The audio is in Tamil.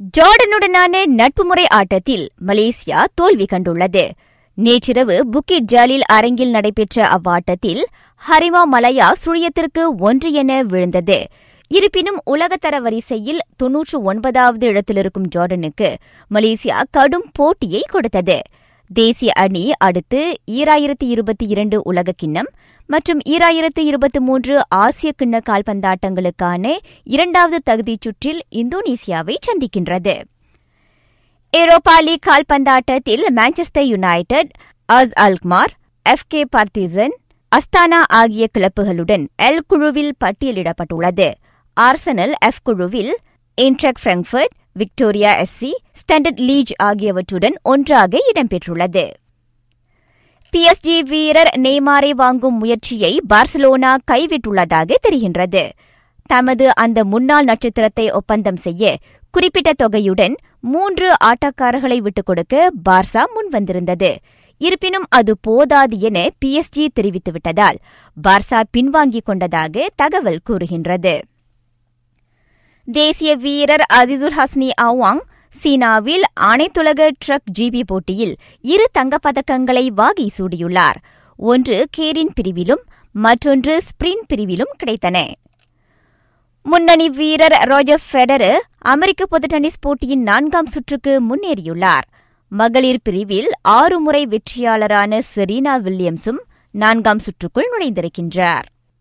ஜார்டனுடனான நட்பு முறை ஆட்டத்தில் மலேசியா தோல்வி கண்டுள்ளது. நேற்றிரவு புக்கிட் ஜாலில் அரங்கில் நடைபெற்ற அவ்வாட்டத்தில் ஹரிமா மலையா சுழியத்திற்கு ஒன்று என விழுந்தது. இருப்பினும் உலகத்தர வரிசையில் தொன்னூற்று ஒன்பதாவது இடத்திலிருக்கும் ஜார்டனுக்கு மலேசியா கடும் போட்டியை கொடுத்தது. தேசிய அணி அடுத்து ஈராயிரத்தி இருபத்தி இரண்டு உலக கிண்ணம் மற்றும் ஈராயிரத்து இருபத்தி மூன்று ஆசிய கிண்ண கால்பந்தாட்டங்களுக்கான இரண்டாவது தகுதிச் சுற்றில் இந்தோனேசியாவை சந்திக்கின்றது. Europa league கால்பந்தாட்டத்தில் Manchester United AZ Alkmaar F K Partizan Astana ஆகிய கிளப்புகளுடன் எல் குழுவில் பட்டியலிடப்பட்டுள்ளது. ஆர்சனல் எஃப் குழுவில் Eintracht Frankfurt Vitoria SC Standard Liege ஆகியவற்றுடன் ஒன்றாக இடம்பெற்றுள்ளது. பிஎஸ்ஜி வீரர் நெய்மாரை வாங்கும் முயற்சியை பார்சலோனா கைவிட்டுள்ளதாக தெரிகின்றது. தமது அந்த முன்னாள் நட்சத்திரத்தை ஒப்பந்தம் செய்ய குறிப்பிட்ட தொகையுடன் மூன்று ஆட்டக்காரர்களை விட்டுக் கொடுக்க பார்சா முன்வந்திருந்தது. இருப்பினும் அது போதாது என பிஎஸ்ஜி தெரிவித்துவிட்டதால் பார்சா பின்வாங்கிக் கொண்டதாக தகவல் கூறுகின்றது. தேசிய வீரர் அசிசுல் ஹஸ்னி அவாங் சீனாவில் அனைத்துலக ட்ரக் ஜிபி போட்டியில் இரு தங்கப்பதக்கங்களை வாகி சூடியுள்ளார். ஒன்று கேரின் பிரிவிலும் மற்றொன்று ஸ்பிரின் பிரிவிலும் கிடைத்தன. முன்னணி வீரர் ரோஜர் ஃபெடரர் அமெரிக்க பொது டென்னிஸ் போட்டியின் நான்காம் சுற்றுக்கு முன்னேறியுள்ளார். மகளிர் பிரிவில் ஆறு முறை வெற்றியாளரான செரீனா வில்லியம்ஸும் நான்காம் சுற்றுக்குள் நுழைந்திருக்கின்றார்.